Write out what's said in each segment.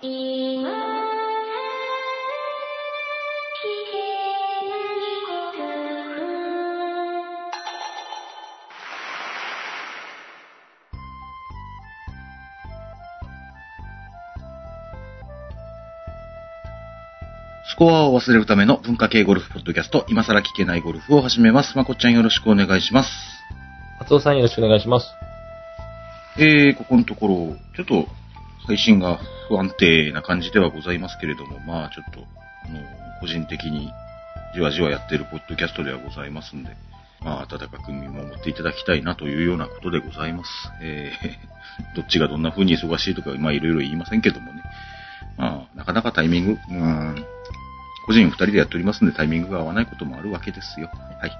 スコアを忘れるための文化系ゴルフポッドキャスト、今更聞けないゴルフを始めます。まこっちゃんよろしくお願いします。松尾さんよろしくお願いします。えー、ここのところ、ちょっと配信が不安定な感じではございますけれども、まあちょっと、あの、個人的にじわじわやってるポッドキャストではございますんで、まあ温かく見守っていただきたいなというようなことでございます。えー、どっちがどんな風に忙しいとか、まあいろいろ言いませんけどもね。まあ、なかなかタイミング、うん、個人二人でやっておりますんでタイミングが合わないこともあるわけですよ。はい。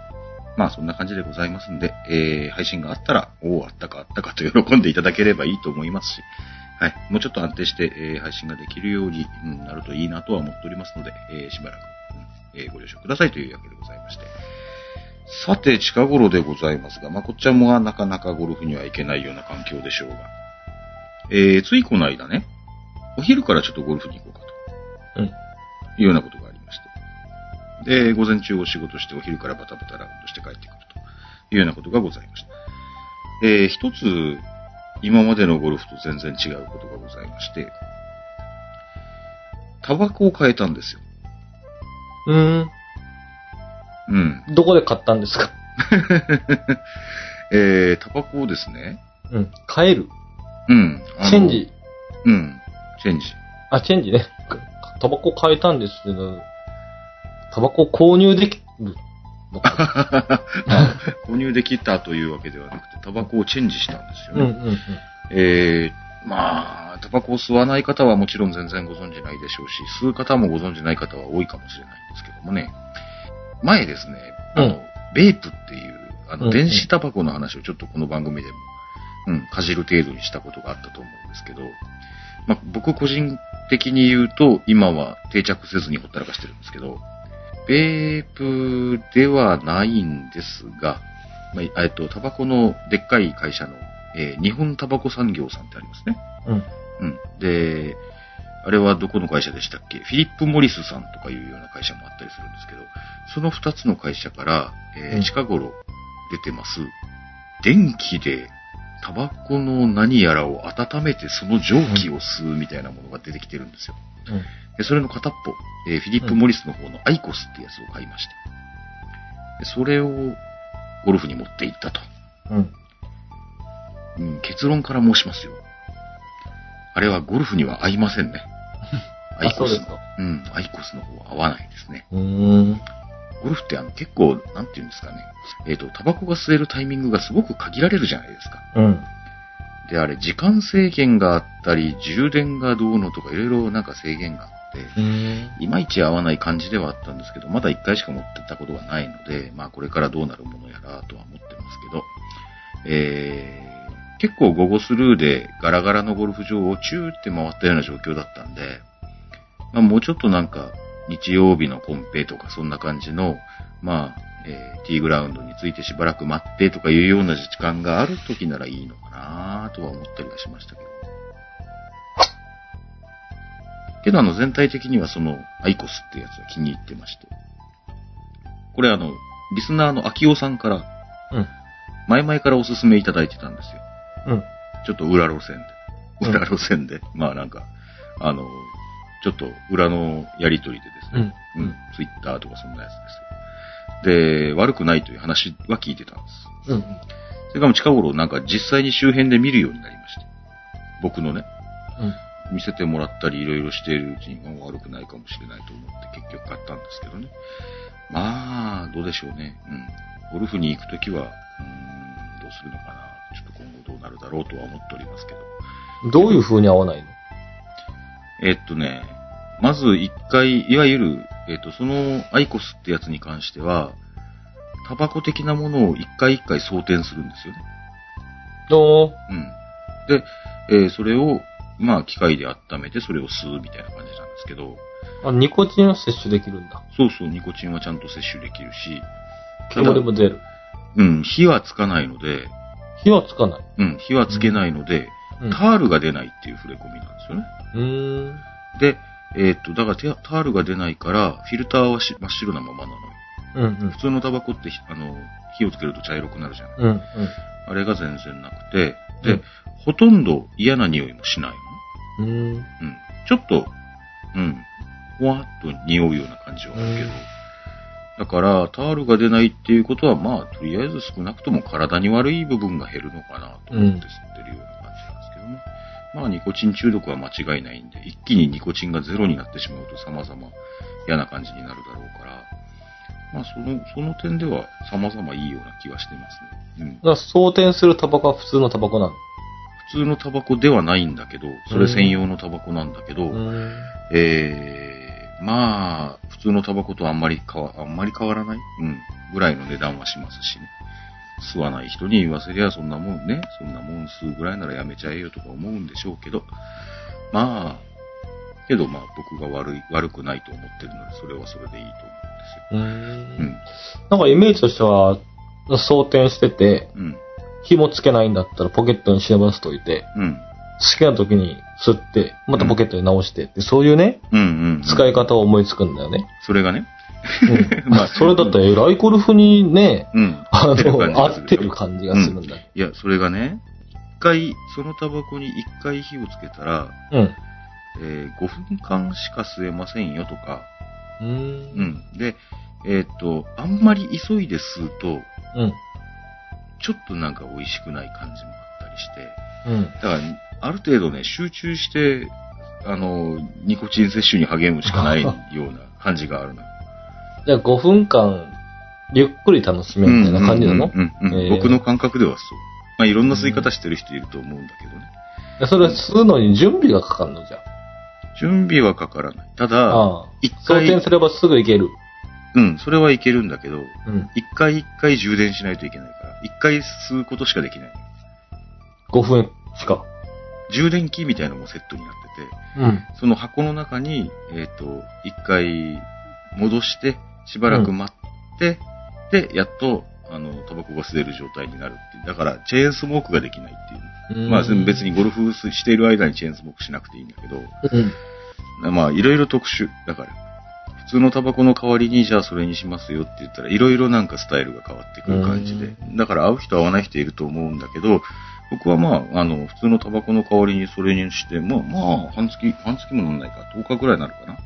まあそんな感じでございますんで、えー、配信があったら、おお、あったかあったかと喜んでいただければいいと思いますし、はい。もうちょっと安定して、えー配信ができるように、うんなるといいなとは思っておりますので、えーしばらく、うんえーご了承くださいというわけでございまして。さて、近頃でございますが、まあ、こっちゃんもはなかなかゴルフには行けないような環境でしょうが。えー、ついこの間ね、お昼からちょっとゴルフに行こうかと。うん。いうようなことがありまして。で、午前中お仕事してお昼からバタバタラウンドして帰ってくるというようなことがございました。えー、一つ、今までのゴルフと全然違うことがございまして、タバコを変えたんですよ。うーん。うん。どこで買ったんですか？えー、タバコをですね、うん。買える？うん。チェンジ？うん。チェンジ。あ、チェンジね。かタバコ買えたんですけど、タバコ購入できるのか 購入できたというわけではなくて、タバコをチェンジしたんですよね。うんうんうん。えー、まあ、タバコを吸わない方はもちろん全然ご存知ないでしょうし、吸う方もご存知ない方は多いかもしれないんですけどもね。前ですね、あの、うんベープっていう、あの、電子タバコの話をちょっとこの番組でも、うん、かじる程度にしたことがあったと思うんですけど、まあ、僕個人的に言うと、今は定着せずにほったらかしてるんですけど、ベープではないんですが、まあ、えっと、タバコのでっかい会社の、えー日本タバコ産業さんってありますね。うん。うん。で、あれはどこの会社でしたっけ？フィリップ・モリスさんとかいうような会社もあったりするんですけど、その二つの会社から、えーうん近頃出てます、電気でタバコの何やらを温めてその蒸気を吸うみたいなものが出てきてるんですよ。うん。で、それの片っぽ、えーフィリップ・モリスの方のアイコスってやつを買いまして、でそれをゴルフに持って行ったと。うん。うん、結論から申しますよ。あれはゴルフには合いませんね。アイコスうですか。うん、アイコスの方は合わないですね。ゴルフってあの結構、なんていうんですかね。えっ、と、タバコが吸えるタイミングがすごく限られるじゃないですか。うん。で、あれ、時間制限があったり、充電がどうのとか、いろいろなんか制限があって、うーん。いまいち合わない感じではあったんですけど、まだ一回しか持ってったことがないので、まあこれからどうなるものやらとは思ってますけど、えー、結構午後スルーでガラガラのゴルフ場をチューって回ったような状況だったんで、まあもうちょっとなんか日曜日のコンペとかそんな感じの、まあ、えー、ティーグラウンドについてしばらく待ってとかいうような時間がある時ならいいのかなとは思ったりはしましたけど。けどあの全体的にはそのアイコスってやつは気に入ってまして。これあの、リスナーの秋尾さんからうん。前々からおすすめいただいてたんですよ。うん。ちょっと裏路線で。うん裏路線で。まあなんか、あの、ちょっと裏のやりとりでですね。うん。うん。ツイッターとかそんなやつですよ。で、悪くないという話は聞いてたんです。うん。それからも近頃なんか実際に周辺で見るようになりまして。僕のね、うん。見せてもらったりいろいろしているうちにうん悪くないかもしれないと思って結局買ったんですけどね。まあ、どうでしょうね。うん。ゴルフに行くときは、うーん、どうするのかな。ちょっと今後どうなるだろうとは思っておりますけど。どういう風に合わないの？えっとね、まず一回、いわゆる、えっと、そのアイコスってやつに関しては、タバコ的なものを一回一回装填するんですよね。どううん。で、えーそれを、まあ、機械で温めて、それを吸うみたいな感じなんですけど、あ、ニコチンは摂取できるんだ。そうそう、ニコチンはちゃんと摂取できるし、煙も出る。うん、火はつかないので、火はつかない。うん、火はつけないので、うんタールが出ないっていう触れ込みなんですよね。うーん。で、えーっと、だからテタールが出ないから、フィルターはし真っ白なままなのよ。うんうん普。通のタバコってひ、あの、火をつけると茶色くなるじゃない。うんうん。あれが全然なくて、で、うんほとんど嫌な匂いもしない。うーん。うん。ちょっと、うん、ふわっと匂うような感じはあるけど、うんだから、タールが出ないっていうことは、まあ、とりあえず少なくとも体に悪い部分が減るのかなと思って吸ってるような感じなんですけどね。まあ、ニコチン中毒は間違いないんで、一気にニコチンがゼロになってしまうと様々嫌な感じになるだろうから、まあ、その、その点では様々いいような気はしてますね。うんだ。から装填するタバコは普通のタバコなの。普通のタバコではないんだけど、それ専用のタバコなんだけど、うーん。えー、まあ、普通のタバコとあんまり変わ、あんまり変わらない？うん。ぐらいの値段はしますしね。吸わない人に言わせりゃそんなもんね、そんなもん吸うぐらいならやめちゃえよとか思うんでしょうけど、まあ、けどまあ僕が悪い、悪くないと思ってるので、それはそれでいいと思うんですよ。うー。うんん。なんかイメージとしては、装填してて、うん。紐つけないんだったらポケットに忍ばせといて、うん。好きな時に吸って、またポケットに直してって、そういうね、うんうん。使い方を思いつくんだよね。それがね。うん。ま あまあ、それだったら、えらいゴルフにね、うん。あの、合ってる感じがするんだ。いや、それがね、一回、そのタバコに一回火をつけたら、うん。えー5分間しか吸えませんよとか、うー。うんん。で、えーっと、あんまり急いで吸うと、うん。ちょっとなんか美味しくない感じもあったりして、うん。だから、ある程度ね、集中して、あの、ニコチン摂取に励むしかないような感じがあるのよ。じゃあ5分間、ゆっくり楽しめるみたいな感じなの？僕の感覚ではそう。まあ、いろんな吸い方してる人いると思うんだけどね。でそれ吸うのに準備がかかるの？じゃ準備はかからない。たあ。だ。一装回、填すればすぐいける。うん、それはいけるんだけど、うん。一回一回充電しないといけない一回吸うことしかできない。5分しか。充電器みたいなのもセットになってて、うん。その箱の中に、えっ、と、一回戻して、しばらく待って、で、やっと、あの、タバコが吸える状態になるっていう。だから、チェーンスモークができないっていう。まあ、別にゴルフしている間にチェーンスモークしなくていいんだけど、うん。まあ、いろいろ特殊。だから、普通のタバコの代わりに、じゃあそれにしますよって言ったら、いろいろなんかスタイルが変わってくる感じでう。だから、合う人合わない人いると思うんだけど、僕はまあ、あの、普通のタバコの代わりにそれにして、まあ、まあ、半月、半月もなんないか、10日ぐらいになるかな。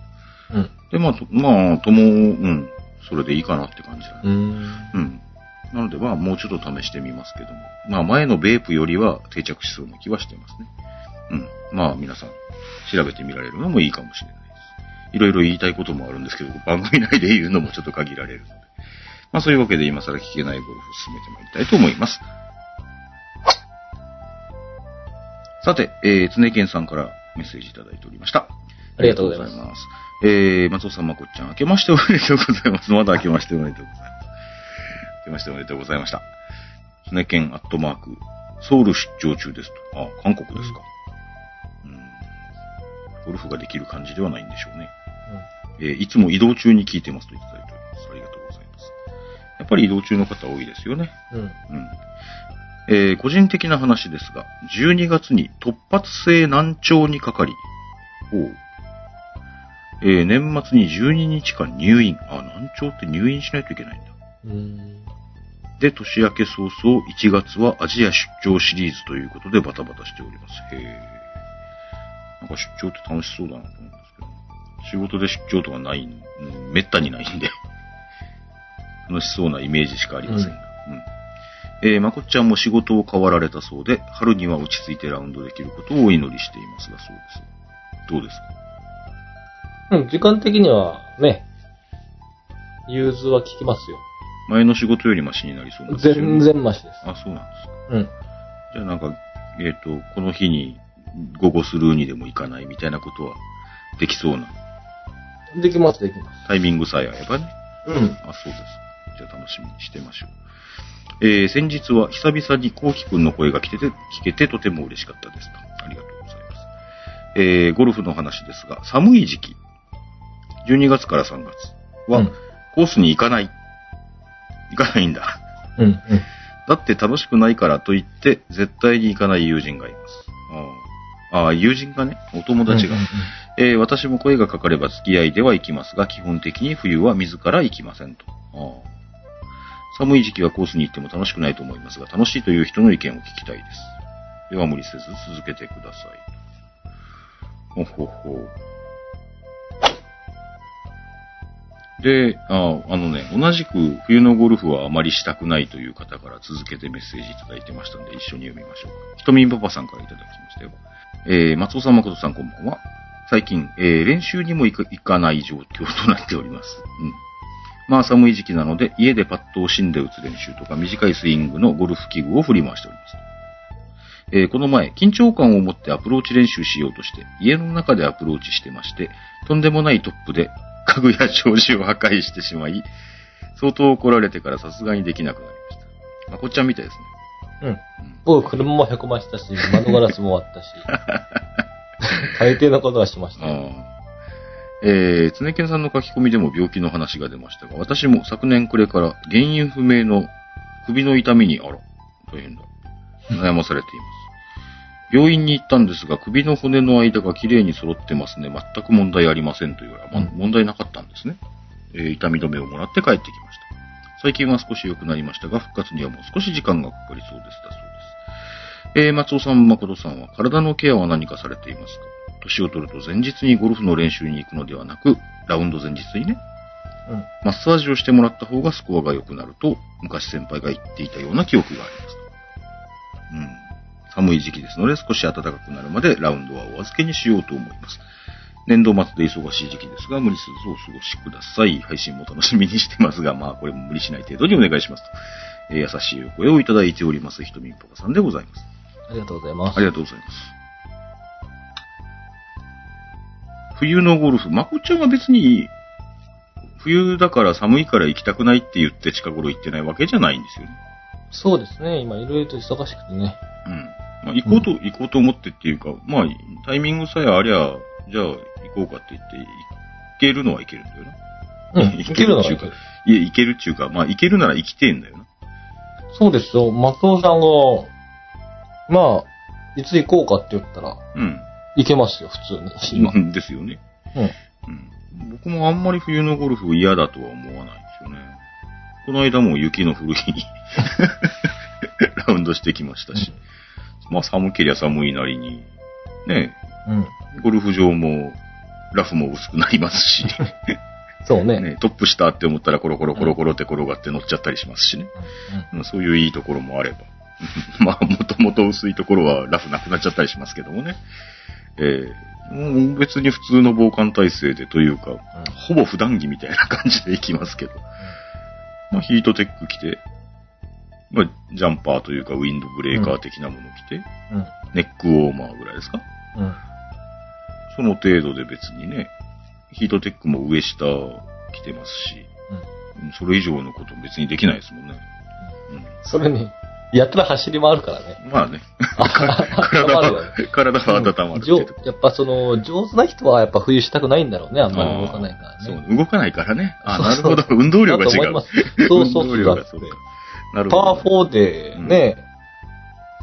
うん。で、まあ、とまあ、とも、うん、それでいいかなって感じだね。うん。うん。なので、まあ、もうちょっと試してみますけども。まあ、前のベープよりは定着しそうな気はしてますね。うん。まあ、皆さん、調べてみられるのもいいかもしれない。いろいろ言いたいこともあるんですけど、番組内で言うのもちょっと限られるので。まあ、そういうわけで今更聞けないゴルフを進めてまいりたいと思います。さて、えー、常健さんからメッセージいただいておりました。ありがとうございますます。えー、松尾さん、まこっちゃん、明けましておめでとうございます。まだ明けましておめでとうございます。明けましておめでとうございました。常健アットマーク、ソウル出張中ですと。あ、韓国ですか。うん。ゴルフができる感じではないんでしょうね。えーいつも移動中に聞いてますといただいております。ありがとうございます。やっぱり移動中の方多いですよね。うん。うん。えー個人的な話ですが、12月に突発性難聴にかかり、おうえー年末に12日間入院。あ、難聴って入院しないといけないんだ。うん。で、年明け早々、1月はアジア出張シリーズということでバタバタしております。へえ。なんか出張って楽しそうだなと思うんですけど、仕事で出張とかない、うん、めったにないんで、楽しそうなイメージしかありませんが。うん。えーまこっちゃんも仕事を変わられたそうで、春には落ち着いてラウンドできることをお祈りしていますが、そうです。どうですか？うん、時間的にはね、融通は効きますよ。前の仕事よりマシになりそうなんですよね全然マシです。あ、そうなんですか。うん。じゃあなんか、えっ、と、この日に午後スルーにでも行かないみたいなことはできそうなできます、できます。タイミングさえ合えばね。うん。あ、そうです。じゃあ楽しみにしてましょう。えー、先日は久々にコウキくんの声が聞けて、聞けてとても嬉しかったですと。ありがとうございます。えー、ゴルフの話ですが、寒い時期、12月から3月は、うんコースに行かない。行かないんだ。うん、うん。だって楽しくないからと言って、絶対に行かない友人がいます。ああ、友人がね、お友達が。うんうんえー私も声がかかれば付き合いでは行きますが、基本的に冬は自ら行きませんと。あ寒い時期はコースに行っても楽しくないと思いますが、楽しいという人の意見を聞きたいです。では無理せず続けてください。ほほほ。で、ああのね、同じく冬のゴルフはあまりしたくないという方から続けてメッセージいただいてましたので、一緒に読みましょうか。ひとみんパパさんからいただきましたよ。えー、松尾さん、誠さん、こんばんは。最近、えー、練習にも行か行かない状況となっております。うん。まあ寒い時期なので、家でパットを芯で打つ練習とか短いスイングのゴルフ器具を振り回しております。えーこの前、緊張感を持ってアプローチ練習しようとして、家の中でアプローチしてまして、とんでもないトップで家具や障子を破壊してしまい、相当怒られてからさすがにできなくなりました。まこっちゃんみたいですね。うん。うん僕、車もへこましたし、窓ガラスも割ったし、大抵のことはしましたえー、常健さんの書き込みでも病気の話が出ましたが、私も昨年暮れから原因不明の首の痛みに、あら、大変だ。悩まされています。病院に行ったんですが、首の骨の間がきれいに揃ってますね。全く問題ありませんというまうん問題なかったんですね。えー痛み止めをもらって帰ってきました。最近は少し良くなりましたが、復活にはもう少し時間がかかりそうです。だそうです。えー、松尾さん、誠さんは体のケアは何かされていますか？年を取ると前日にゴルフの練習に行くのではなく、ラウンド前日にね、うん。マッサージをしてもらった方がスコアが良くなると、昔先輩が言っていたような記憶がありますと。うん。寒い時期ですので、少し暖かくなるまでラウンドはお預けにしようと思います。年度末で忙しい時期ですが、無理せずお過ごしください。配信も楽しみにしてますが、まあ、これも無理しない程度にお願いしますと。えー優しいお声をいただいております、ひとみんパパさんでございます。ありがとうございます。ありがとうございます。冬のゴルフ、まこちゃんは別に、冬だから寒いから行きたくないって言って近頃行ってないわけじゃないんですよね。そうですね。今、いろいろと忙しくてね。うん。まあ、行こうと、行こうと思ってっていうか、まあ、タイミングさえありゃ、じゃあ行こうかって言って、行けるのは行けるんだよな。うん。いけるのはいける。いや、行けるっていうか、まあ、行けるなら行きてえんだよな。そうですよ。松尾さんが、まあ、いつ行こうかって言ったら、うん。行けますよ、普通に。今。うんですよね。うん。うん。僕もあんまり冬のゴルフ嫌だとは思わないですよね。この間も雪の降る日に ラウンドしてきましたし。まあ寒けりゃ寒いなりに、ね、うん。ゴルフ場もラフも薄くなりますし、そうね。ね、トップしたって思ったらコロコロコロコロって転がって乗っちゃったりしますしね。うんまあそういういいところもあれば。まあ、もともと薄いところはラフなくなっちゃったりしますけどもね。ええもう別に普通の防寒体制でというか、ほぼ普段着みたいな感じで行きますけど。まあ、ヒートテック着て、まあ、ジャンパーというかウィンドブレーカー的なもの着て、うん。ネックウォーマーぐらいですか？うん。うん。その程度で別にね、ヒートテックも上下着てますし、それ以上のこと別にできないですもんね。それに、やったら走り回るからね。うん、まあね、体体は、体は温まる。やっぱその、上手な人はやっぱ冬したくないんだろうね。あんまり動かないからね。そう、動かないからね。あ、なるほど。運動量が違うそうそうそう。運動量だってがそうか。なるほど。パー4でね、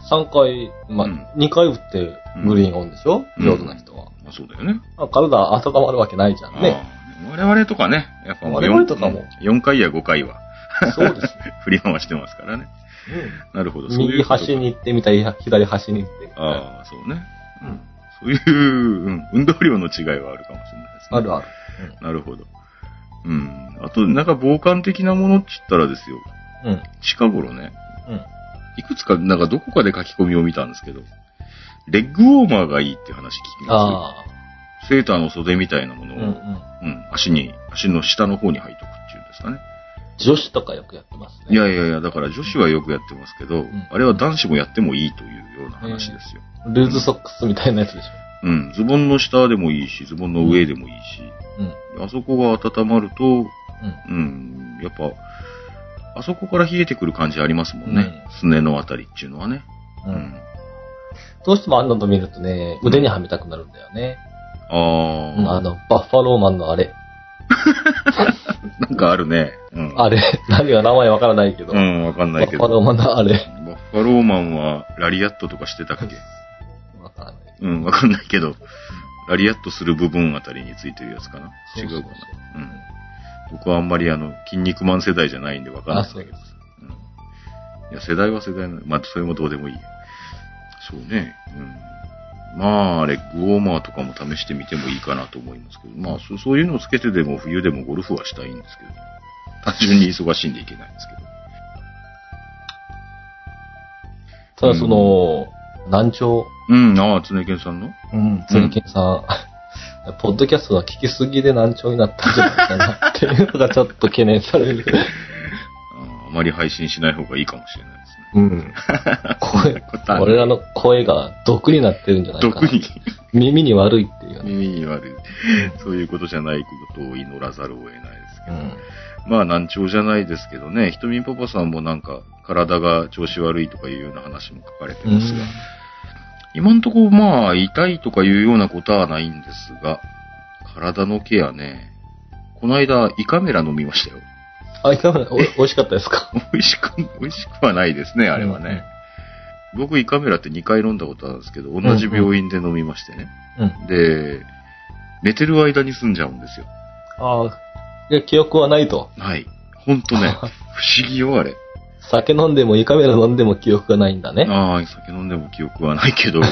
3回、まあ、うん2回打ってグリーンオンでしょ、うん上手な人は。まあそうだよね。まあ体温まるわけないじゃんね。我々とかね、やっぱもう我々とかも4回や5回はそうですよ。振り回してますからね。なるほど。うん右端に行ってみたり、左端に行ってみたり。ああ、そうね。うんそういう、うん、運動量の違いはあるかもしれないですね。あるある。なるほど。うん。あと、なんか防寒的なものって言ったらですよ。うん。うん。近頃ね、うん。いくつか、なんかどこかで書き込みを見たんですけど、レッグウォーマーがいいって話聞きまあす。セーターの袖みたいなものあ。を、うんうん。うん、足に、足の下の方に履いとくっていうんですかね。女子とかよくやってますね。いやいやいや、だから女子はよくやってますけど、んあれは男子もやってもいいというような話ですよ。ルーズソックスみたいなやつでしうん、ズボンの下でもいいし、ズボンの上でもいいし、ょ。うん。あそこが温まると、うん。うん、やっぱ、あそこから冷えてくる感じありますもんね。うんすねのあたりっていうのはね。う。うんん。どうしてもあんなの見るとね、腕にはめたくなるんだよね。あー、うんあの、バッファローマンのあれ。なんかあるね。うん。あれ、何が名前わからないけど。うん、わかんないけど。バッファローマンだ、あれ。バッファローマンはラリアットとかしてたっけ？わからない。うん、わかんないけど、ラリアットする部分あたりについてるやつかな違うかなそうん。僕はあんまりあの、筋肉マン世代じゃないんでわかんないんだけどあ。うん。いや、世代は世代なまあ、それもどうでもいいよ。そうね。うん。まあ、あれ、グウォーマーとかも試してみてもいいかなと思いますけど、まあ、そそういうのをつけてでも冬でもゴルフはしたいんですけど、単純に忙しいんでいけないんですけど。ただその、難聴。うん、ああ、常健さんの？うん、つりけんさん。ポッドキャストが聞きすぎで難聴になったんじゃないかなっていうのがちょっと懸念される。あまり配信しない方がいいかもしれないですね。うん。声、俺らの声が毒になってるんじゃないかな。毒に、耳に悪いっていうね。耳に悪い。そういうことじゃないことを祈らざるを得ないですけど。うん。まあ難聴じゃないですけどね、ひとみんパパさんもなんか体が調子悪いとかいうような話も書かれてますが、今んとこまあ痛いとかいうようなことはないんですが、体のケアね、この間胃カメラ飲みましたよ。あ、美味しかったですか？美味しく、美味しくはないですね、あれはね。僕胃カメラって2回飲んだことあるんですけど、同じ病院で飲みましてね。うん。で、寝てる間に済んじゃうんですよ。ああ、いや、記憶はないと。はい。ほんとね、不思議よ、あれ。酒飲んでも胃カメラ飲んでも記憶がないんだね。ああ、酒飲んでも記憶はないけど、胃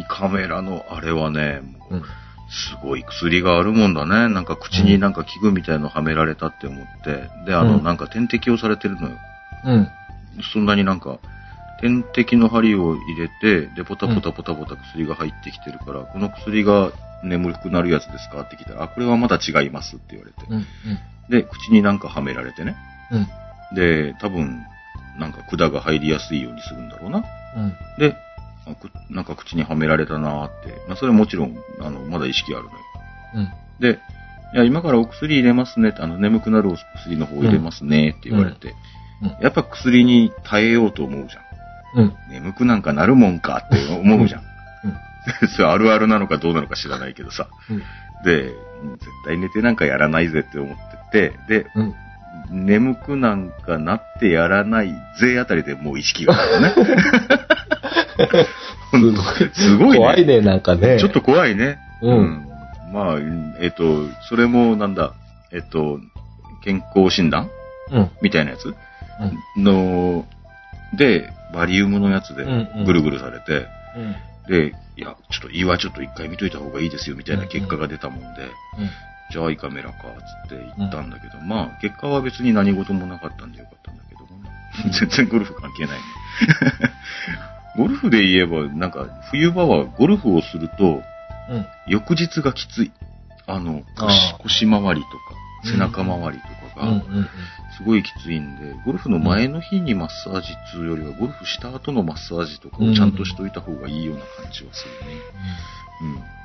胃カメラのあれはね、もううん。すごい薬があるもんだね。なんか口になんか器具みたいのはめられたって思って。で、あの、うんなんか点滴をされてるのよ。うん。そんなになんか、点滴の針を入れて、で、ポタポタポタポタ薬が入ってきてるから、この薬が眠くなるやつですかって聞いたら、あ、これはまだ違いますって言われて。うん。で、口になんかはめられてね。うん。で、多分、なんか管が入りやすいようにするんだろうな。うん。で、なんか口にはめられたなーって。まあ、それはもちろん、あの、まだ意識あるのよ。うん。で、いや、今からお薬入れますねって、あの、眠くなるお薬の方入れますねって言われて。うんうんやっぱ薬に耐えようと思うじゃん。うん。眠くなんかなるもんかって思うじゃん。うん それあるあるなのかどうなのか知らないけどさ。うん。で、うん絶対寝てなんかやらないぜって思ってて、で、うん。眠くなんかなってやらないぜあたりでもう意識があるね。すごい。ね怖いね、なんかね。ちょっと怖いね。うんまあ、えっと、それもなんだ、えっと、健康診断？うん。みたいなやつ？うん。の、で、バリウムのやつでうんうんぐるぐるされて、うん。で、いや、ちょっと胃はちょっと一回見といた方がいいですよみたいな結果が出たもんで、じゃあ胃カメラか、つって言ったんだけど、まあ、結果は別に何事もなかったんでよかったんだけどもね、全然ゴルフ関係ないね。ゴルフで言えば、なんか、冬場はゴルフをすると、うん。翌日がきつい。あの、あ腰腰回りとか、背中回りとかうん。うが、ん。すごいきついんで、ゴルフの前の日にマッサージっつうよりは、ゴルフした後のマッサージとかをちゃんとしといた方がいいような感じはするね。うん。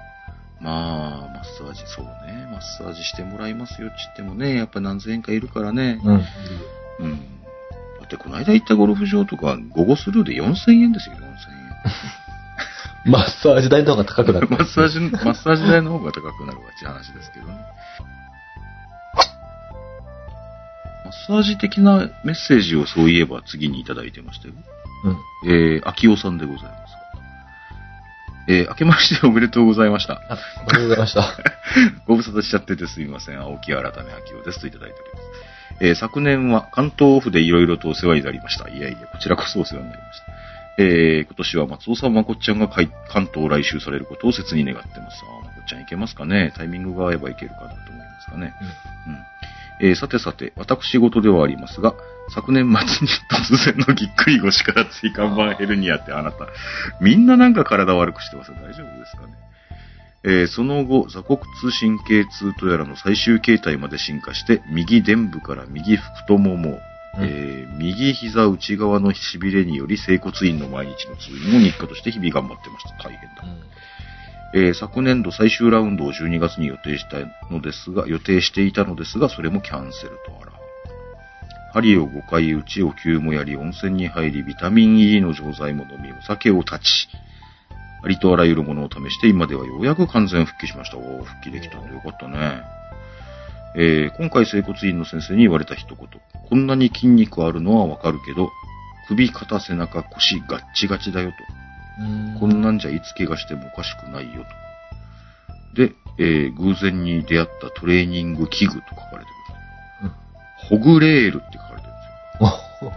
まあ、マッサージ、そうね。マッサージしてもらいますよって言ってもね、やっぱ何千円かいるからね。うん。うん。ってこの間行ったゴルフ場とか、午後スルーで4000円ですよ、4000 マッサージ代の方が高くなる円。。マッサージ、マッサージ代の方が高くなるわって話ですけどね。マッサージ的なメッセージをそういえば次にいただいてましたよ。うん。えー、秋尾さんでございます。えー、明けましておめでとうございました。あ、おめでとうございました。ご無沙汰しちゃっててすみません。青木改め秋尾ですといただいております。えー昨年は関東オフでいろいろとお世話になりました。いやいや、こちらこそお世話になりました。えー今年は松尾さん、まこっちゃんが関東来襲されることを切に願ってます。あーまこっちゃんいけますかねタイミングが合えばいけるかなと思いますかね。うん。えーさてさて、私事ではありますが、昨年末に突然のぎっくり腰から椎間板ヘルニアってあなた、みんななんか体悪くしてます大丈夫ですかねえーその後、座骨神経痛とやらの最終形態まで進化して、右臀部から右太もも、えー右膝内側の痺れにより整骨院の毎日の通院を日課として日々頑張ってました。大変だ。えー昨年度最終ラウンドを12月に予定したのですが、予定していたのですが、それもキャンセルとあら。針を5回打ち、お灸もやり、温泉に入り、ビタミン E の錠剤も飲み、お酒を断ち、ありとあらゆるものを試して、今ではようやく完全復帰しました。おー復帰できたんでよかったね。えー今回整骨院の先生に言われた一言。こんなに筋肉あるのはわかるけど、首、肩、背中、腰、ガッチガチだよと。うんこんなんじゃいつ怪我してもおかしくないよと。で、えー偶然に出会ったトレーニング器具と書かれてる。ホグレールって書かれてるんですよ。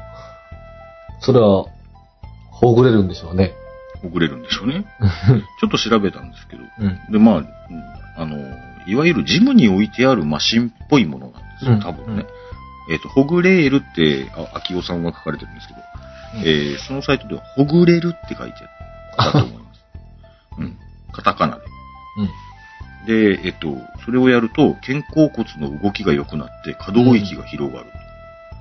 それは、ほぐれるんでしょうね。ほぐれるんでしょうね。ちょっと調べたんですけど。うん。で、まあ、うんあの、いわゆるジムに置いてあるマシンっぽいものなんですよ、うん多分ね。うんえっ、と、ホグレールって、あ、秋尾さんが書かれてるんですけど、えーそのサイトでは、ほぐれるって書いてあったと思います。うん。カタカナで。うん。で、えっと、それをやると、肩甲骨の動きが良くなって、可動域が広がる。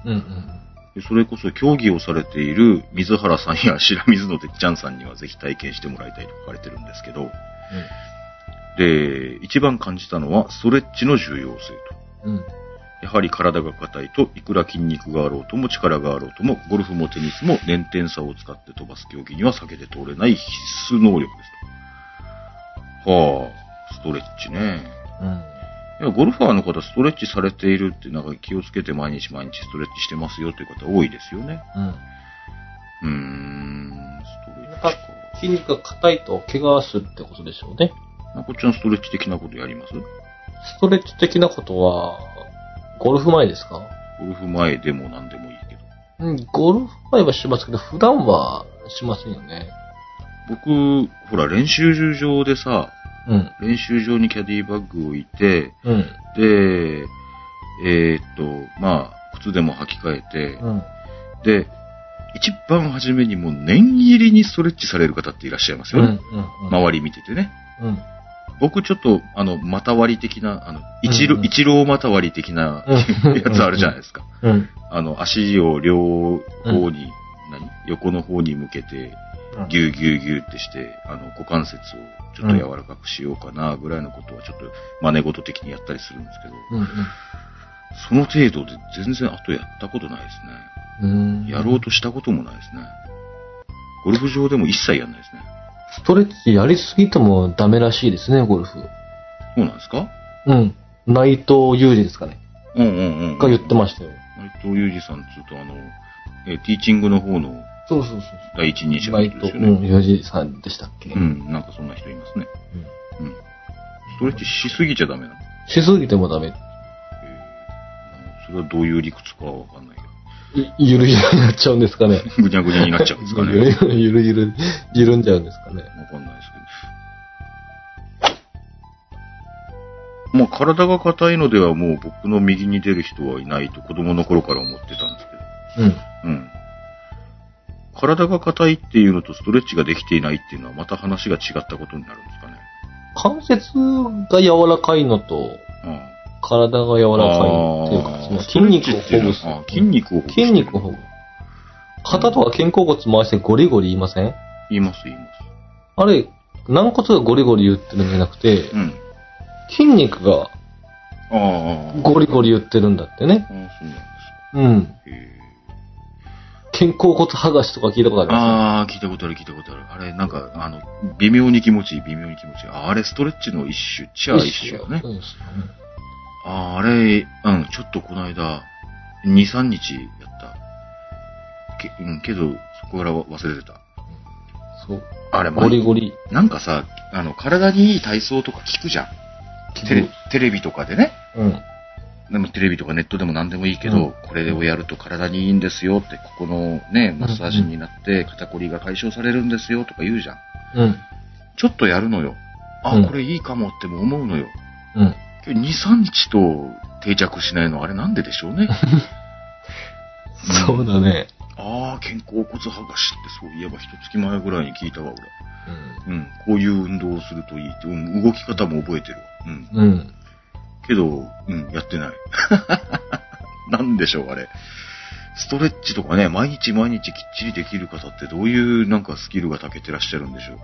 うん。うん。でそれこそ競技をされている水原さんや 白水のてっちゃんさんにはぜひ体験してもらいたいと書かれてるんですけど、で、一番感じたのはストレッチの重要性と。うん。うん。やはり体が硬いといくら筋肉があろうとも力があろうとも、ゴルフもテニスも連点差を使って飛ばす競技には避けて通れない必須能力ですと。はあ、ストレッチね。うん。いや、ゴルファーの方、ストレッチされているって、なんか気をつけて毎日毎日ストレッチしてますよという方多いですよね。うん。うーん、ストレッチ。筋肉が硬いと怪我するってことでしょうね。なこちゃんストレッチ的なことやります？ストレッチ的なことは、ゴルフ前ですか？ゴルフ前でも何でもいいけど。うん、ゴルフ前はしますけど、普段はしませんよね。僕、ほら、練習場でさ、うん。練習場にキャディバッグを置いて、うん。で、えーっと、まあ、靴でも履き替えて、うん。で、一番初めにもう念入りにストレッチされる方っていらっしゃいますよね。うん。周り見ててね。うん。僕ちょっと、あの、股割り的な、あの、一郎、うんうん一郎股割り的なうん やつあるじゃないですか。うん。あの、足を両方に、何横の方に向けて、ギューギューギューってして、あの、股関節をちょっと柔らかくしようかな、ぐらいのことはちょっと真似事的にやったりするんですけど、うん。うん。その程度で全然後やったことないですね。うん。やろうとしたこともないですね。ゴルフ場でも一切やんないですね。ストレッチやりすぎてもダメらしいですね、ゴルフ。そうなんですか？うん。内藤裕二ですかね。うんうんうん。が言ってましたよ。内藤裕二さんつうと、あの、えーティーチングの方のそうそうそう。第一人者の人ですようん、ね。裕二さんでしたっけ？うん、なんかそんな人いますね。うん。ストレッチしすぎちゃダメなの？しすぎてもダメ。えーそれはどういう理屈かはわかんないけど。ゆゆるゆるになっちゃうんですかね。ぐにゃぐにゃになっちゃうんですかね。ゆ るゆるゆる、緩んじゃうんですかね。わかんないですけど。まあ、体が硬いのではもう僕の右に出る人はいないと子供の頃から思ってたんですうん。けど。うん。体が硬いっていうのとストレッチができていないっていうのはまた話が違ったことになるんですかね。関節が柔らかいのと、うん。体が柔らかいっていうか、その筋肉をほぐす。筋肉をほぐす。筋肉をほぐす。肩とか肩甲骨回してゴリゴリ言いません？言います、言います。あれ、軟骨がゴリゴリ言ってるんじゃなくて、うん。筋肉が。ゴリゴリ言ってるんだってね。ああ、そうなんですか。うん。肩甲骨剥がしとか聞いたことありまああ、聞いたことある、聞いたことある。あれ、なんか、あの、微妙に気持ちいい、微妙に気持ちいい。ああれ、ストレッチの一種っちすゃ一種よね。そうですよね。ああ、あれ、うん、ちょっとこの間、2、3日やった。け、うん、けど、そこから忘れてた。そう。あれ、ゴリゴリ。なんかさ、あの、体にいい体操とか聞くじゃん。テレテレビとかでね。うん。でもテレビとかネットでも何でもいいけど、うんこれをやると体にいいんですよって、ここのね、マッサージになって肩こりが解消されるんですよとか言うじゃん。うん。ちょっとやるのよ。あ、うんこれいいかもっても思うのよ。うん。けど2、3日と定着しないのあれなんででしょうね。そうだね。ああ、肩甲骨剥がしってそういえば一月前ぐらいに聞いたわ、うん。俺。うん。こういう運動をするといいって、うん、動き方も覚えてるわ。うん。うん。けど、うん、やってない。なんでしょう、あれ。ストレッチとかね、毎日毎日きっちりできる方ってどういうなんかスキルが長けてらっしゃるんでしょう。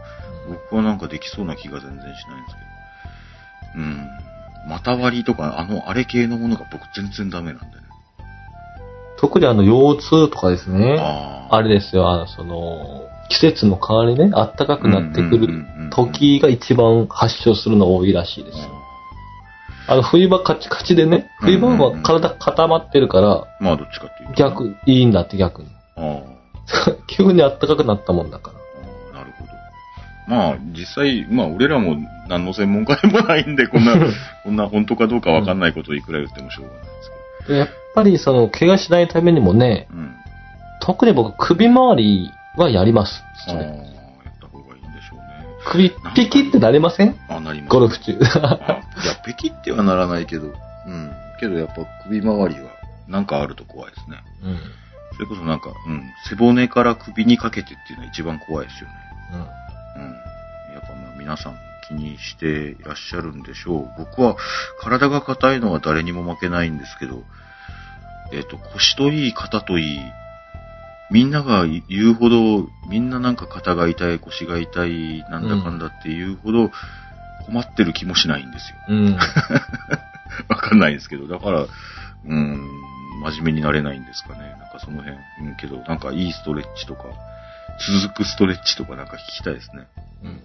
僕はなんかできそうな気が全然しないんですけど。うん。股割りとか、あの、あれ系のものが僕全然ダメなんでね。特にあの、腰痛とかですね。ああ。あれですよ、あの、その、季節の変わりね、暖かくなってくる時が一番発症するの多いらしいですよ。ああの、冬場カチカチでね、冬場は体固まってるから、まあ、どっちかっていうと。逆、いいんだって逆に。ああ。急に暖かくなったもんだから。ああなるほど。まあ、実際、まあ、俺らも何の専門家でもないんで、こんな、こんな本当かどうかわかんないことをいくら言ってもしょうがないですけでやっぱりその、怪我しないためにもね、ど。うん。特に僕、首周りはやります。ああ、首ピキってなりません？あ、なります。ゴルフ中。あいや、ペキってはならないけど、うん。けどやっぱ首周りは、なんかあると怖いですね。うん。それこそなんか、うん、背骨から首にかけてっていうのは一番怖いですよね。うん。うん。やっぱまあ皆さん気にしていらっしゃるんでしょう。僕は体が硬いのは誰にも負けないんですけど、えっ、と、腰といい、肩といい、みんなが言うほど、みんななんか肩が痛い、腰が痛い、なんだかんだっていうほど困ってる気もしないんですよ。うん。わかんないんですけど、だから、うん、真面目になれないんですかね。なんかその辺。うん、けど、なんかいいストレッチとか、続くストレッチとかなんか聞きたいですね。うん。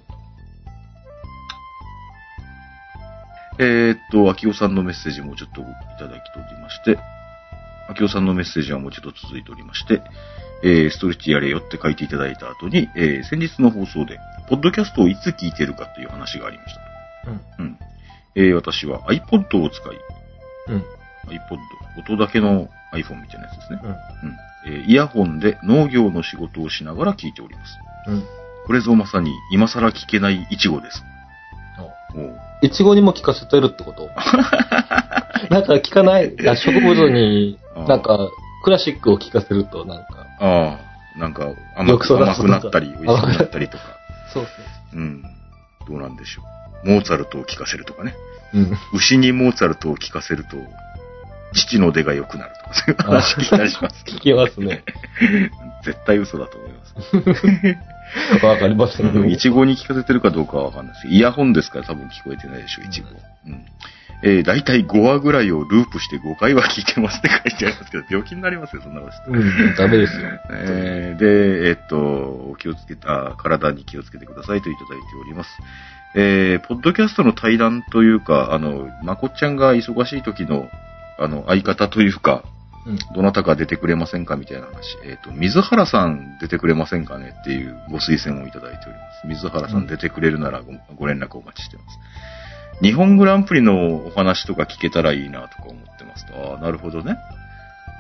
えーっと、秋尾さんのメッセージもちょっといただきとりまして、秋尾さんのメッセージはもう一度続いておりまして、えー、ストレッチやれよって書いていただいた後に、えー、先日の放送で、ポッドキャストをいつ聞いてるかという話がありました。うん。うん。えー、私は iPod を使い、うん。iPod、音だけの iPhone みたいなやつですね。うん。うん。えーイヤホンで農業の仕事をしながら聞いております。うん。これぞまさに今更聞けないイチゴです。おういちごにも効かせてるってこと？なんか効かない、いや植物に、なんか、クラシックを聴かせると、なんか、ああ、なんか甘く甘くなったり、美味しくなったりとか。そうそうん。どうなんでしょう。モーツァルトを聴かせるとかね。う。うん。牛にモーツァルトを聴かせると、父の出が良くなるとか、そういう話聞いたりします。聞きますね。絶対嘘だと思います。わかりませんうんいちごに聞かせてるかどうかはわかんないですイヤホンですから多分聞こえてないでしょ、いちご。うん。えー、だいたい5話ぐらいをループして5回は聞いてますって書いてありますけど、病気になりますよ、そんなことして。うん、ダメですよ。えーで、えっと、気をつけた、体に気をつけてくださいといただいております。えー、ポッドキャストの対談というか、あの、まこっちゃんが忙しい時の、あの、相方というか、うん。どなたか出てくれませんかみたいな話。えっ、と、水原さん出てくれませんかねっていうご推薦をいただいております。水原さん出てくれるならごご連絡お待ちしてます。日本グランプリのお話とか聞けたらいいなとか思ってますと。ああ、なるほどね。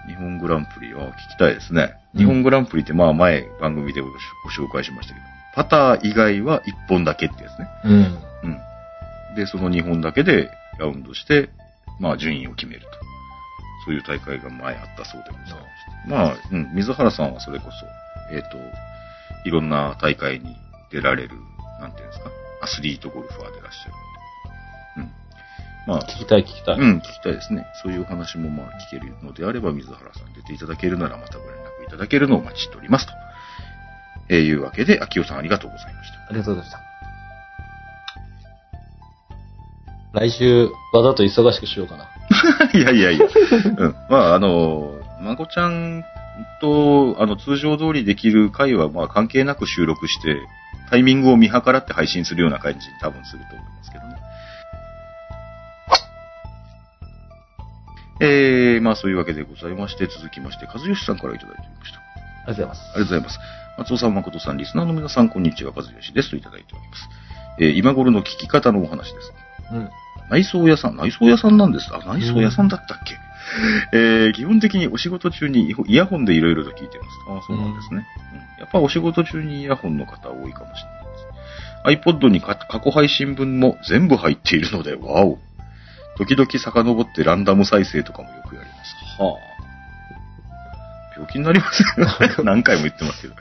日本グランプリは聞きたいですね。うん日本グランプリってまあ前番組でごご紹介しましたけど、パター以外は1本だけってやつね。うん。うん。で、その2本だけでラウンドして、まあ順位を決めると。そういう大会が前あったそうでございまして。まあ、うん、水原さんはそれこそ、えっ、と、いろんな大会に出られる、なんていうんですか、アスリートゴルファーでいらっしゃる。まあ、聞きたい聞きたい。うん、聞きたいですね。そういうお話もまあ聞けるのであれば、水原さん出ていただけるならまたご連絡いただけるのをお待ちしておりますと。えーいうわけで、秋代さんありがとうございました。ありがとうございました。来週、わざと忙しくしようかな。いやいやいや。うん。まあ、あの、まこちゃんと、あの、通常通りできる回は、まあ、関係なく収録して、タイミングを見計らって配信するような感じに多分すると思いますけどね。えー、まあ、そういうわけでございまして、続きまして、和義さんからいただいておりました。ありがとうございます。ありがとうございます。松尾さん、誠さん、リスナーの皆さん、こんにちは、和義です。といただいております。えー今頃の聞き方のお話です。うん。内装屋さん、内装屋さんなんです。あ、内装屋さんだったっけ、えー基本的にお仕事中にイヤホンでいろいろと聞いてます。あそうなんですね、うん。やっぱお仕事中にイヤホンの方多いかもしれないです。iPod にか過去配信分も全部入っているので、わお。時々遡ってランダム再生とかもよくやります。はあ。病気になりますよ。何回も言ってますけど。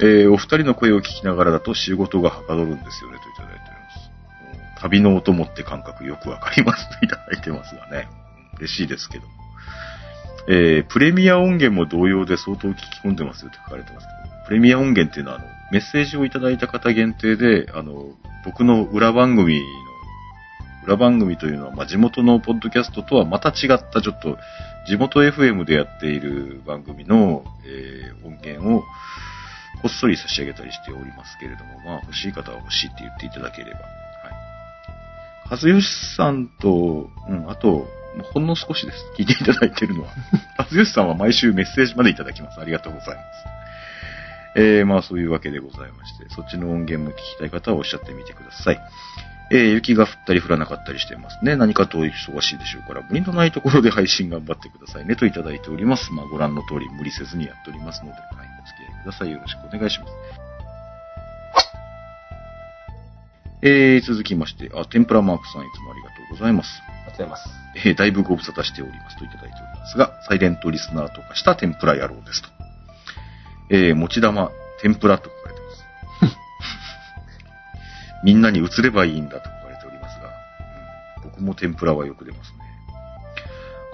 えーお二人の声を聞きながらだと仕事がはかどるんですよね、といただいております。うん旅のお供って感覚よくわかりますといただいてますがね。うん嬉しいですけども。えープレミア音源も同様で相当聞き込んでますよって書かれてますけど、プレミア音源っていうのは、あの、メッセージをいただいた方限定で、あの、僕の裏番組の、裏番組というのは、まあ、地元のポッドキャストとはまた違った、ちょっと、地元 FM でやっている番組の、えー音源を、こっそり差し上げたりしておりますけれども、まあ、欲しい方は欲しいって言っていただければ。はい。和義さんと、うん、あと、ほんの少しです。聞いていただいているのは。和義さんは毎週メッセージまでいただきます。ありがとうございます。えー、まあそういうわけでございまして、そっちの音源も聞きたい方はおっしゃってみてください。えー、雪が降ったり降らなかったりしてますね。何かと忙しいでしょうから、無理のないところで配信頑張ってくださいねといただいております。まあご覧の通り無理せずにやっておりますので、はい、お付き合いください。よろしくお願いします。えー、続きまして、あ、天ぷらマークさんいつもありがとうございます。ありがとうございます。えー、だいぶご無沙汰しておりますといただいておりますが、サイレントリスナーとかした天ぷら野郎ですと。えー、持玉、天ぷらと書か。みんなに移ればいいんだと書かれておりますが、うん僕も天ぷらはよく出ますね。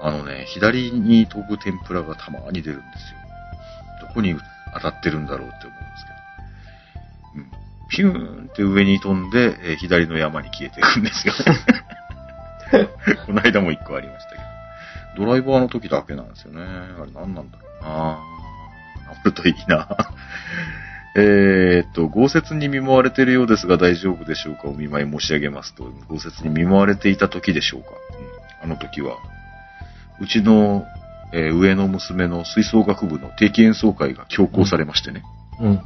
あのね、左に飛ぶ天ぷらがたまに出るんですよ。どこに当たってるんだろうって思うんですけど。うん。ピューンって上に飛んで、え左の山に消えていくんですよ。この間も一個ありましたけど。ドライバーの時だけなんですよね。あれ何なんだろうな治るといいなえーっと、豪雪に見舞われているようですが大丈夫でしょうか？お見舞い申し上げますと、豪雪に見舞われていた時でしょうか、うん、あの時は、うちの、えー上の娘の吹奏楽部の定期演奏会が強行されましてね。うん。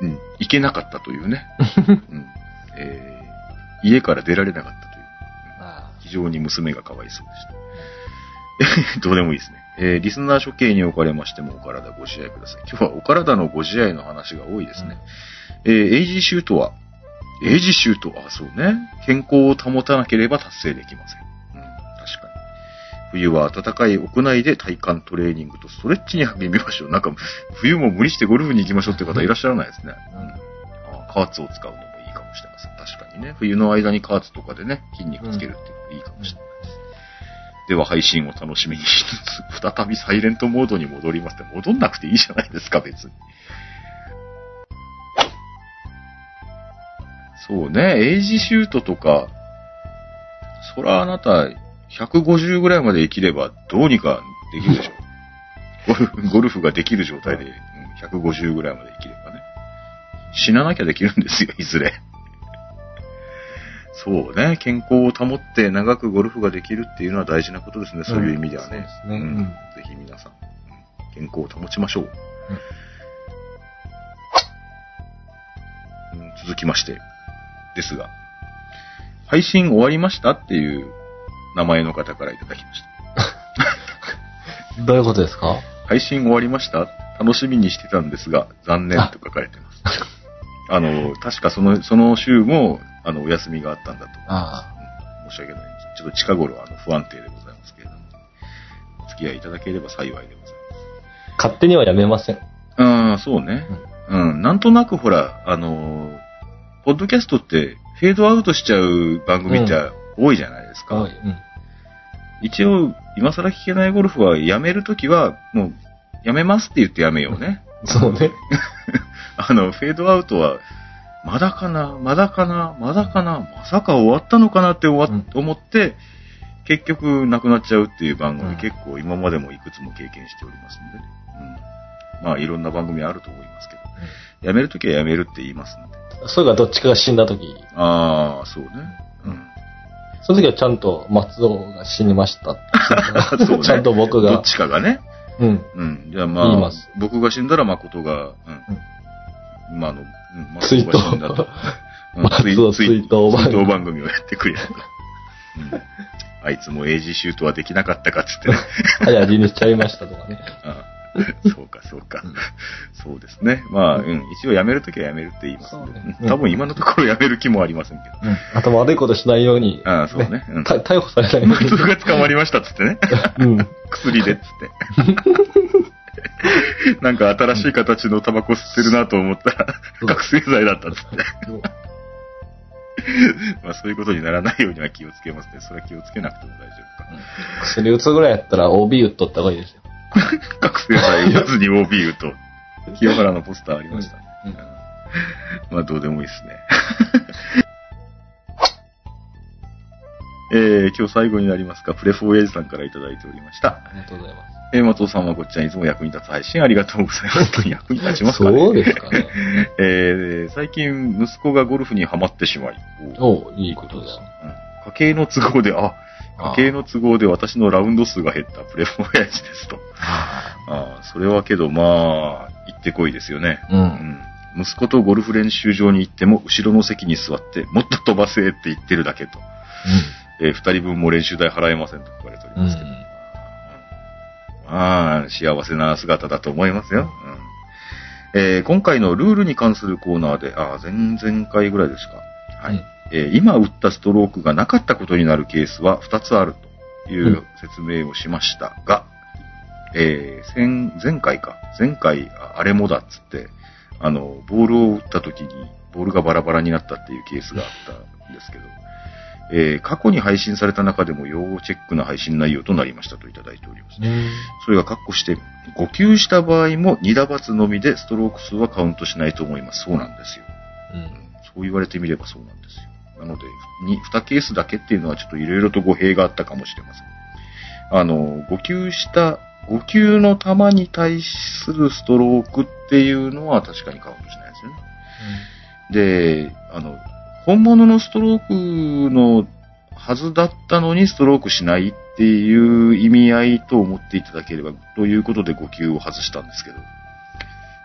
うん、行けなかったというね。うんえー家から出られなかったという。あ非常に娘がかわいそうでした。どうでもいいですね。えーリスナー処刑におかれましてもお体ご自愛ください。今日はお体のご自愛の話が多いですね。えーエイジシュートは、エイジシュート、あ、そうね。健康を保たなければ達成できません。うん、確かに。冬は暖かい屋内で体幹トレーニングとストレッチに励みましょう。なんか、冬も無理してゴルフに行きましょうって方いらっしゃらないですね。うん。あカーツを使うのもいいかもしれません。確かにね。冬の間にカーツとかでね、筋肉つけるっていうのもいいかもしれないです。では配信を楽しみにしつつ、再びサイレントモードに戻りますって、戻んなくていいじゃないですか、別に。そうね、エイジシュートとか、そらあなた、150ぐらいまで生きればどうにかできるでしょ。ゴルフ、ゴルフができる状態で、うん150ぐらいまで生きればね。死ななきゃできるんですよ、いずれ。そうね、健康を保って長くゴルフができるっていうのは大事なことですね、そういう意味ではね。そうですね。ん。うん。ぜひ皆さん健康を保ちましょう。うん。続きまして、ですが、配信終わりましたっていう名前の方からいただきました。どういうことですか？配信終わりました？楽しみにしてたんですが、残念と書かれてます。あの、確かその、その週も、あの、お休みがあったんだと。あうん申し訳ないです。ちょっと近頃、あの、不安定でございますけれども、お付き合いいただければ幸いでございます。勝手にはやめません。ああ、そうね。うん。なんとなくほら、あのーポッドキャストって、フェードアウトしちゃう番組って多いじゃないですか。はい。うん。一応、今更聞けないゴルフはやめるときは、もう、やめますって言ってやめようね。そうね。あの、フェードアウトは、まだかな、まだかな、まだかな、まさか終わったのかなって終わっ、うん思って、結局なくなっちゃうっていう番組、うん結構今までもいくつも経験しておりますんでね。うん。まあいろんな番組あると思いますけど、やめるときはやめるって言いますんで。それがどっちかが死んだ時、ああ、そうね。うん。その時はちゃんと松尾が死にました。そうね。ちゃんと僕がどっ。ちかがね。うん。うん。じゃあまあ僕が死んだら誠が、うん。まああの、うん、追誠が死んだと。松尾追悼番組追悼番組をやってくれると。うんあいつもエイジシュートはできなかったかっつってね。早死にしちゃいましたとかね。そうか、そうか。そうですね。まあ、うん。一応辞めるときは辞めるって言いますんで。そうねうん多分今のところ辞める気もありませんけど。うん。あと悪いことしないように。ああ、そうね。うん。た逮捕されないように。松が捕まりましたっつってね。うん。薬でっつって。なんか新しい形のタバコ吸ってるなと思ったら、うん覚醒剤だったっつって。まあそういうことにならないようには気をつけますね。それは気をつけなくても大丈夫か。薬打つぐらいやったら OB 打っとった方がいいですよ。覚醒剤打つに OB 打と、清原のポスターありましたね。うんうんまあどうでもいいですね。えー、今日最後になりますが、プレフォーエイジさんからいただいておりました。ありがとうございます。えー松尾さんはこっちゃんいつも役に立つ配信ありがとうございます。役に立ちますかねそうですかね。えー最近息子がゴルフにはまってしまい、おいいことです。うん家計の都合で、あ、家計の都合で私のラウンド数が減ったプレフォ親父ですと。あそれはけどまあ、行ってこいですよね。う。うんん。息子とゴルフ練習場に行っても、後ろの席に座って、もっと飛ばせって言ってるだけと。えー二人分も練習代払えませんと書かれておりうん。うますけど。ん。まあ、幸せな姿だと思いますよ。うんえー今回のルールに関するコーナーで、あー前々回ぐらいですか。はい。うんえー今打ったストロークがなかったことになるケースは2つあるという説明をしましたが、えー前前回か。前回、ああれもだっつって、あの、ボールを打った時に、ボールがバラバラになったっていうケースがあったんですけど、えー過去に配信された中でも要チェックな配信内容となりましたといただいております。それが括弧して、5球した場合も2打罰のみでストローク数はカウントしないと思います。そうなんですよ。うん。そう言われてみればそうなんですよ。なので、に2ケースだけっていうのはちょっといろいろと語弊があったかもしれません。あの、5球した、5球の球に対するストロークっていうのは確かにカウントしないですよね。で、あの、本物のストロークのはずだったのにストロークしないっていう意味合いと思っていただければ、ということで5球を外したんですけど。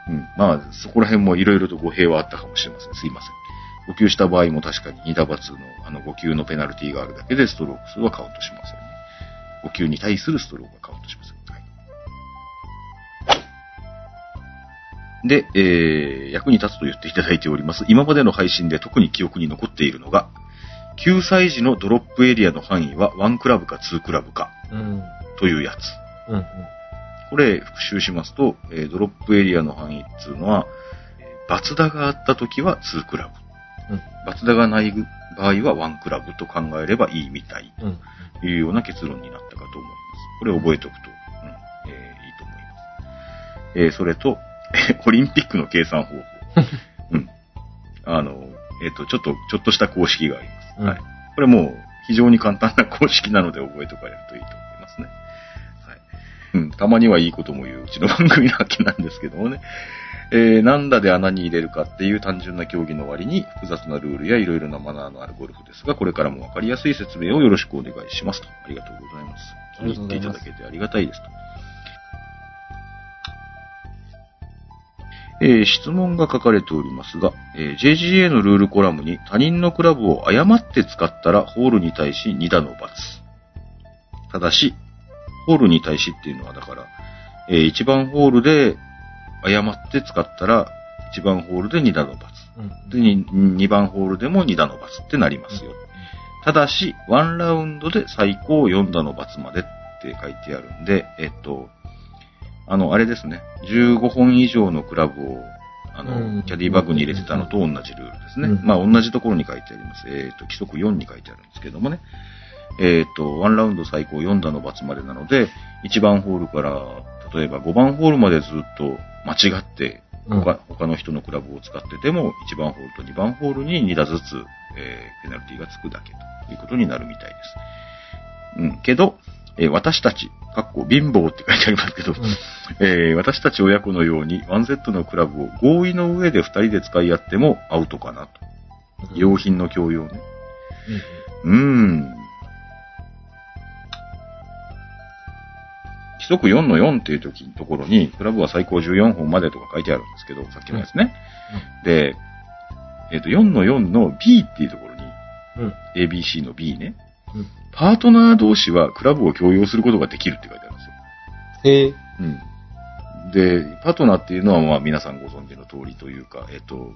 うん。まあ、そこら辺もいろいろと語弊はあったかもしれません。すいません。5球した場合も確かに2打罰のあの5球のペナルティがあるだけでストローク数はカウントしませんね。5球に対するストロークはカウントしません。で、えー、役に立つと言っていただいております。今までの配信で特に記憶に残っているのが、9歳児のドロップエリアの範囲は1クラブか2クラブかうん。というやつ。うん。うん。これ復習しますと、えードロップエリアの範囲っていうのは、えーバツ打があった時は2クラブ。うんバツ打がない場合は1クラブと考えればいいみたいうん。というような結論になったかと思います。これ覚えておくと、うんえーいいと思います。えーそれと、オリンピックの計算方法。うん。あの、えっ、と、ちょっと、ちょっとした公式があります。うんはい。これもう非常に簡単な公式なので覚えておかれるといいと思いますね。はい。うん。たまにはいいことも言ううちの番組なわけなんですけどもね。えー、なんだで穴に入れるかっていう単純な競技の割に複雑なルールやいろいろなマナーのあるゴルフですが、これからもわかりやすい説明をよろしくお願いしますと。ありがとうございます。ありがとうございます気に入っていただけてありがたいですと。えー質問が書かれておりますが、えー JGA のルールコラムに他人のクラブを誤って使ったらホールに対し2打の罰。ただし、ホールに対しっていうのはだから、え1番ホールで誤って使ったら1番ホールで2打の罰。うん。で、2番ホールでも2打の罰ってなりますよ。ただし、1ラウンドで最高4打の罰までって書いてあるんで、えっと、あの、あれですね。15本以上のクラブを、あうの、んキャディバッグに入れてたのと同じルールですね。うんまあ、同じところに書いてあります。えっと、規則4に書いてあるんですけどもね。えっと、1ラウンド最高4打の罰までなので、1番ホールから、例えば5番ホールまでずっと間違って、うん。他他の人のクラブを使ってても、1番ホールと2番ホールに2打ずつ、えーペナルティがつくだけということになるみたいです。うん、けど、えー私たち、かっこ貧乏って書いてありますけど、うんえー私たち親子のように 1Z のクラブを合意の上で2人で使い合ってもアウトかなと。用品の共用ね。うーん。規則4の4っていう時のところに、クラブは最高14本までとか書いてあるんですけど、さっきのやつね。で、えっ、と、4の4の B っていうところに、うん。ABC の B ね。うんパートナー同士はクラブを共用することができるって書いてあるんですよ。へえ。うん。で、パートナーっていうのはまあ皆さんご存知の通りというか、えっ、と、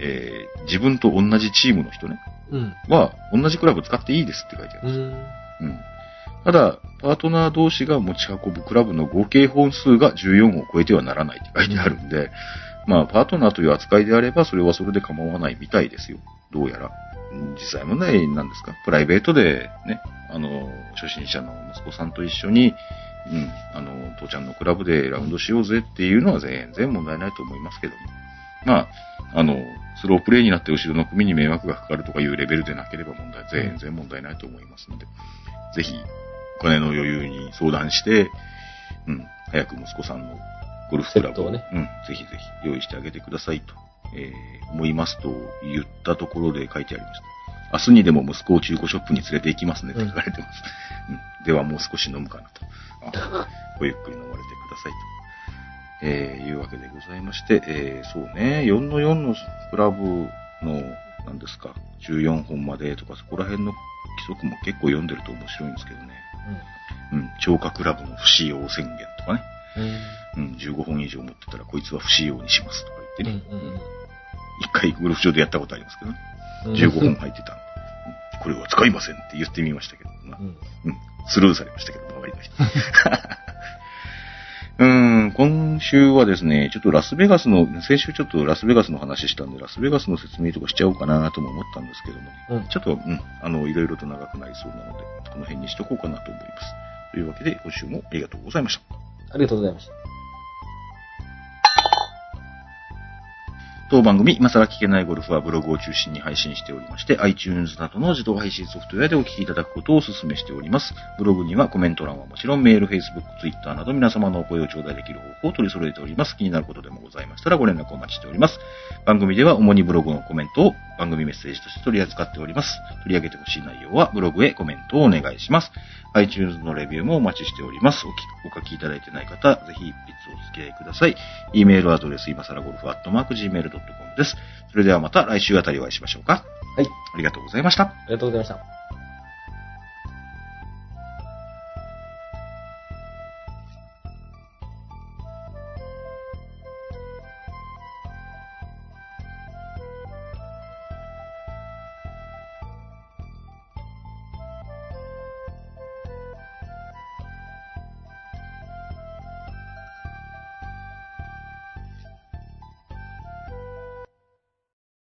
えー自分と同じチームの人ね、うん。は同じクラブ使っていいですって書いてあるんですようん。うん。ただ、パートナー同士が持ち運ぶクラブの合計本数が14を超えてはならないって書いてあるんで、まあ、パートナーという扱いであれば、それはそれで構わないみたいですよ。どうやら。うん実際問題なんですか？プライベートでね、あの、初心者の息子さんと一緒に、うん、あの、父ちゃんのクラブでラウンドしようぜっていうのは全然問題ないと思いますけども。まあ、あの、スロープレイになって後ろの組に迷惑がかかるとかいうレベルでなければ問題、全然問題ないと思いますので、ぜひ、お金の余裕に相談して、うん、早く息子さんのゴルフクラブをね。うん、ぜひぜひ用意してあげてくださいと、えー思いますと言ったところで書いてありました。明日にでも息子を中古ショップに連れて行きますねって書かれてます。うんではもう少し飲むかなと。あごゆっくり飲まれてくださいと。えーいうわけでございまして、えーそうね、4の4のクラブの、何ですか、14本までとか、そこら辺の規則も結構読んでると面白いんですけどね。うん、超過クラブの不使用宣言とかね。うん。うん、15本以上持ってたらこいつは不使用にしますとか言ってね。うん。うん。一回ゴルフ場でやったことありますけどね。うん。15本入ってたこれは使いませんって言ってみましたけど、まあうん。うん、スルーされましたけど、周りの人。うーん、今週はですね、ちょっとラスベガスの、先週ちょっとラスベガスの話したんで、ラスベガスの説明とかしちゃおうかなとも思ったんですけどもね、うんちょっと、うん、あの、いろいろと長くなりそうなので、この辺にしとこうかなと思います。というわけで、今週もありがとうございました。ありがとうございました。当番組、今更聞けないゴルフはブログを中心に配信しておりまして、iTunes などの自動配信ソフトウェアでお聞きいただくことをお勧めしております。ブログにはコメント欄はもちろん、メール、Facebook、Twitter など皆様のお声を頂戴できる方法を取り揃えております。気になることでもございましたらご連絡お待ちしております。番組では主にブログのコメントを番組メッセージとして取り扱っております。取り上げてほしい内容はブログへコメントをお願いします。iTunes のレビューもお待ちしております。おきお書きいただいてない方、ぜひ一筆お付き合いください。e メールアドレス、今更ゴルフアットマーク Gmail.com です。それではまた来週あたりお会いしましょうか。はい。ありがとうございました。ありがとうございました。